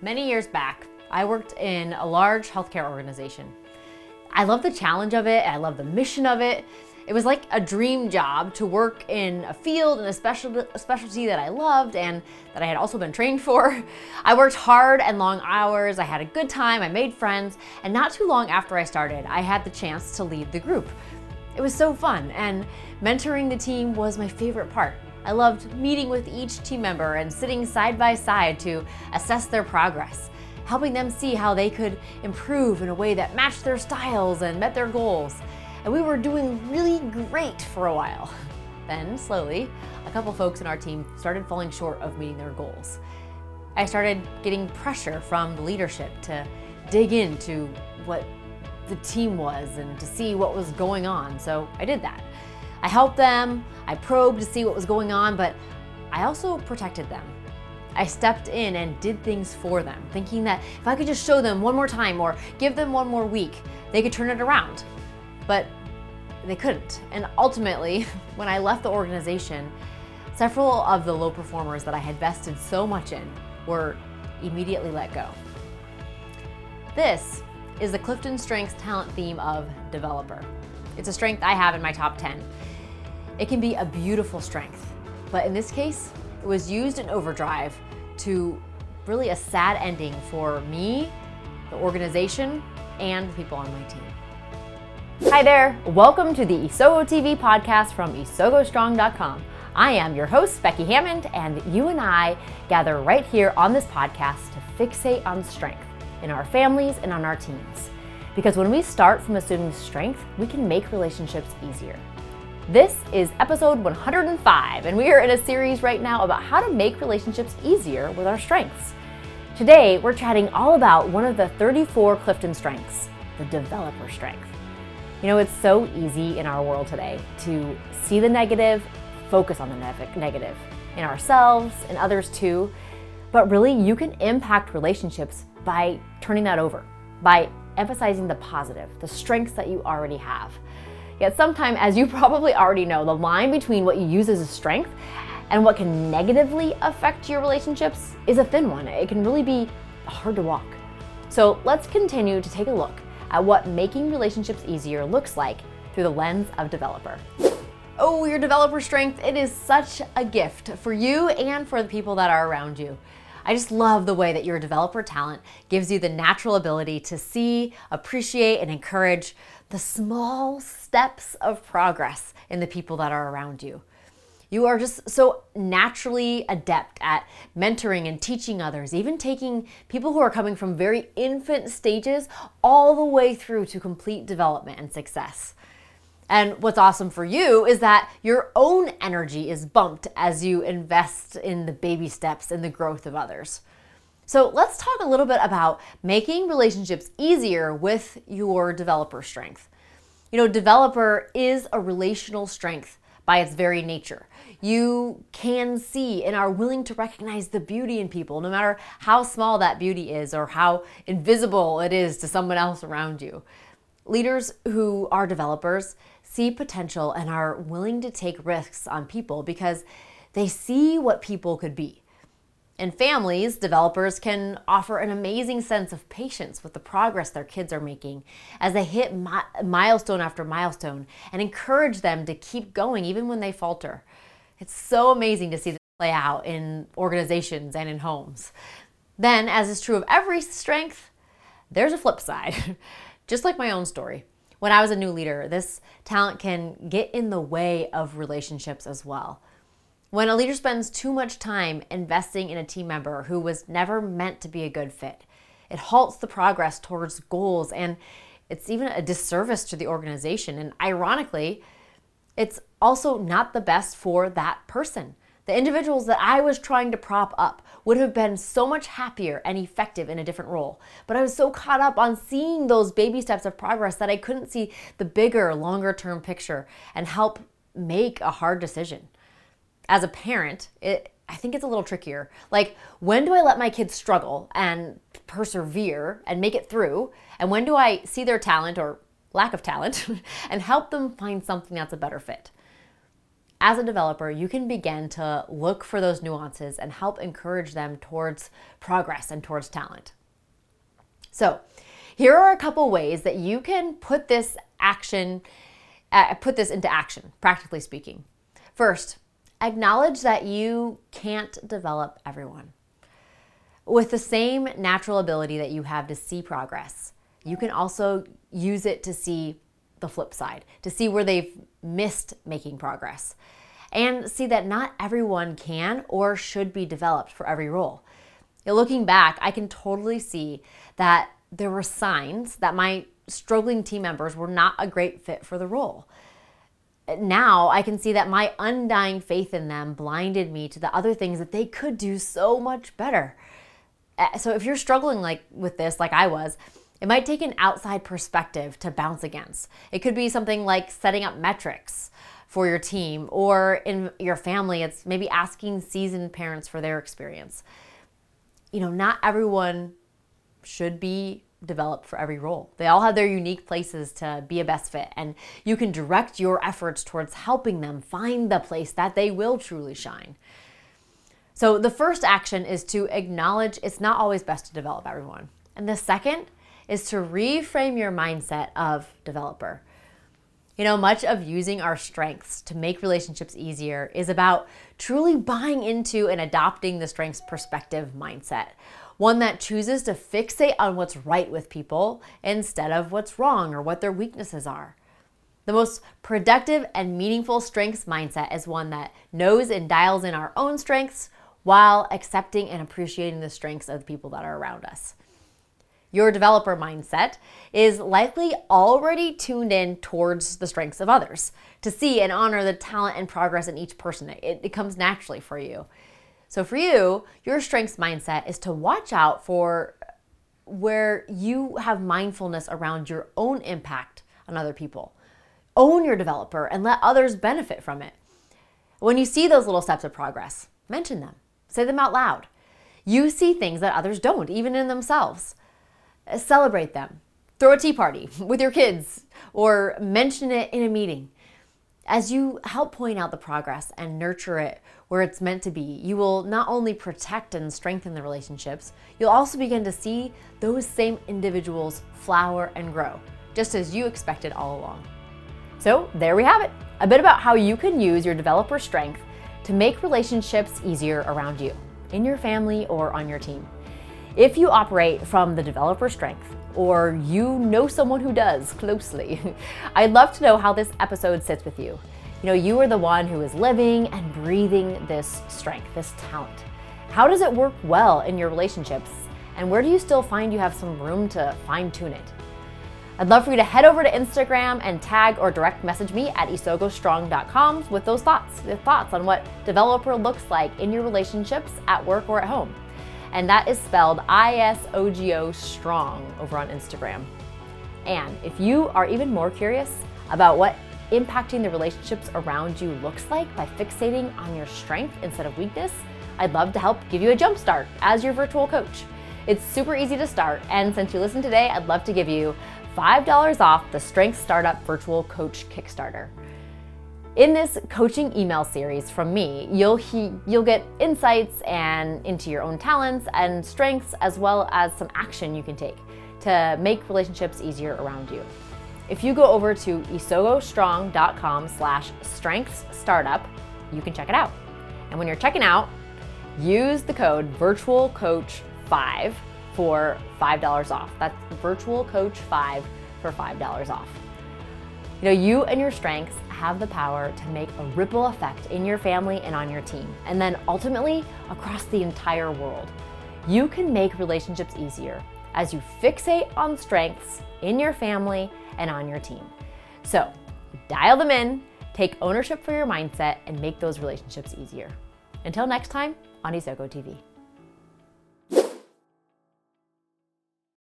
Many years back, I worked in a large healthcare organization. I love the challenge of it, I love the mission of it. It was like a dream job to work in a field and a, special, a specialty that I loved and that I had also been trained for. I worked hard and long hours, I had a good time, I made friends, and not too long after I started, I had the chance to lead the group. It was so fun, and mentoring the team was my favorite part. I loved meeting with each team member and sitting side by side to assess their progress, helping them see how they could improve in a way that matched their styles and met their goals. And we were doing really great for a while. Then, slowly, a couple folks in our team started falling short of meeting their goals. I started getting pressure from the leadership to dig into what the team was and to see what was going on, so I did that. I helped them, I probed to see what was going on, but I also protected them. I stepped in and did things for them, thinking that if I could just show them one more time or give them one more week, they could turn it around. But they couldn't. And ultimately, when I left the organization, several of the low performers that I had vested so much in were immediately let go. This is the Clifton Strengths talent theme of developer. It's a strength I have in my top 10. It can be a beautiful strength, but in this case, it was used in overdrive to really a sad ending for me, the organization, and the people on my team. Hi there, welcome to the Isogo TV podcast from isogostrong.com. I am your host, Becky Hammond, and you and I gather right here on this podcast to fixate on strength in our families and on our teams. Because when we start from assuming strength, we can make relationships easier. This is episode 105, and we are in a series right now about how to make relationships easier with our strengths. Today, we're chatting all about one of the 34 Clifton strengths, the developer strength. You know, it's so easy in our world today to see the negative, focus on the ne- negative in ourselves and others too, but really you can impact relationships by turning that over, by emphasizing the positive, the strengths that you already have. Yet sometimes, as you probably already know, the line between what you use as a strength and what can negatively affect your relationships is a thin one. It can really be hard to walk. So let's continue to take a look at what making relationships easier looks like through the lens of developer. Oh, your developer strength, it is such a gift for you and for the people that are around you. I just love the way that your developer talent gives you the natural ability to see, appreciate, and encourage the small steps of progress in the people that are around you. You are just so naturally adept at mentoring and teaching others, even taking people who are coming from very infant stages all the way through to complete development and success. And what's awesome for you is that your own energy is bumped as you invest in the baby steps and the growth of others. So let's talk a little bit about making relationships easier with your developer strength. You know, developer is a relational strength by its very nature. You can see and are willing to recognize the beauty in people, no matter how small that beauty is or how invisible it is to someone else around you. Leaders who are developers see potential and are willing to take risks on people because they see what people could be. In families, developers can offer an amazing sense of patience with the progress their kids are making as they hit mi- milestone after milestone and encourage them to keep going even when they falter. It's so amazing to see this play out in organizations and in homes. Then, as is true of every strength, there's a flip side. Just like my own story. When I was a new leader, this talent can get in the way of relationships as well. When a leader spends too much time investing in a team member who was never meant to be a good fit, it halts the progress towards goals and it's even a disservice to the organization. And ironically, it's also not the best for that person. The individuals that I was trying to prop up would have been so much happier and effective in a different role. But I was so caught up on seeing those baby steps of progress that I couldn't see the bigger, longer term picture and help make a hard decision as a parent, it, I think it's a little trickier. Like, when do I let my kids struggle and persevere and make it through? And when do I see their talent or lack of talent and help them find something that's a better fit? As a developer, you can begin to look for those nuances and help encourage them towards progress and towards talent. So, here are a couple ways that you can put this action uh, put this into action, practically speaking. First, acknowledge that you can't develop everyone. With the same natural ability that you have to see progress, you can also use it to see the flip side, to see where they've missed making progress, and see that not everyone can or should be developed for every role. Looking back, I can totally see that there were signs that my struggling team members were not a great fit for the role. Now I can see that my undying faith in them blinded me to the other things that they could do so much better. Eh, so if you're struggling like with this like I was, it might take an outside perspective to bounce against. It could be something like setting up metrics for your team, or in your family, it's maybe asking seasoned parents for their experience. You know, not everyone should be developed for every role. They all have their unique places to be a best fit, and you can direct your efforts towards helping them find the place that they will truly shine. So, the first action is to acknowledge it's not always best to develop everyone. And the second is to reframe your mindset of developer. You know, much of using our strengths to make relationships easier is about truly buying into and adopting the strengths perspective mindset. One that chooses to fixate on what's right with people instead of what's wrong or what their weaknesses are. The most productive and meaningful strengths mindset is one that knows and dials in our own strengths while accepting and appreciating the strengths of the people that are around us your developer mindset is likely already tuned in towards the strengths of others to see and honor the talent and progress in each person. It, it comes naturally for you. So, for you, your strengths mindset is to watch out for where you have mindfulness around your own impact on other people. Own your developer and let others benefit from it. When you see those little steps of progress, mention them, say them out loud. You see things that others don't, even in themselves celebrate them. Throw a tea party with your kids or mention it in a meeting. As you help point out the progress and nurture it where it's meant to be, you will not only protect and strengthen the relationships, you'll also begin to see those same individuals flower and grow, just as you expected all along. So, there we have it a bit about how you can use your developer strength to make relationships easier around you, in your family, or on your team. If you operate from the developer strength, or you know someone who does closely, I'd love to know how this episode sits with you. You know, you are the one who is living and breathing this strength, this talent. How does it work well in your relationships? And where do you still find you have some room to fine tune it? I'd love for you to head over to Instagram and tag or direct message me at isogostrong.com with those thoughts, the thoughts on what developer looks like in your relationships at work or at home and that is spelled I S O G O strong over on Instagram. And if you are even more curious about what impacting the relationships around you looks like by fixating on your strength instead of weakness, I'd love to help give you a jump start as your virtual coach. It's super easy to start, and since you listened today, I'd love to give you $5 off the Strength Startup Virtual Coach Kickstarter. In this coaching email series from me, you'll he, you'll get insights and into your own talents and strengths as well as some action you can take to make relationships easier around you. If you go over to isogostrong.com slash you can check it out. And when you're checking out, use the code virtual coach 5 for $5 off. That's virtual coach 5 for $5 off. You know, you and your strengths have the power to make a ripple effect in your family and on your team, and then ultimately across the entire world. You can make relationships easier as you fixate on strengths in your family and on your team. So, dial them in, take ownership for your mindset, and make those relationships easier. Until next time on Isogo TV.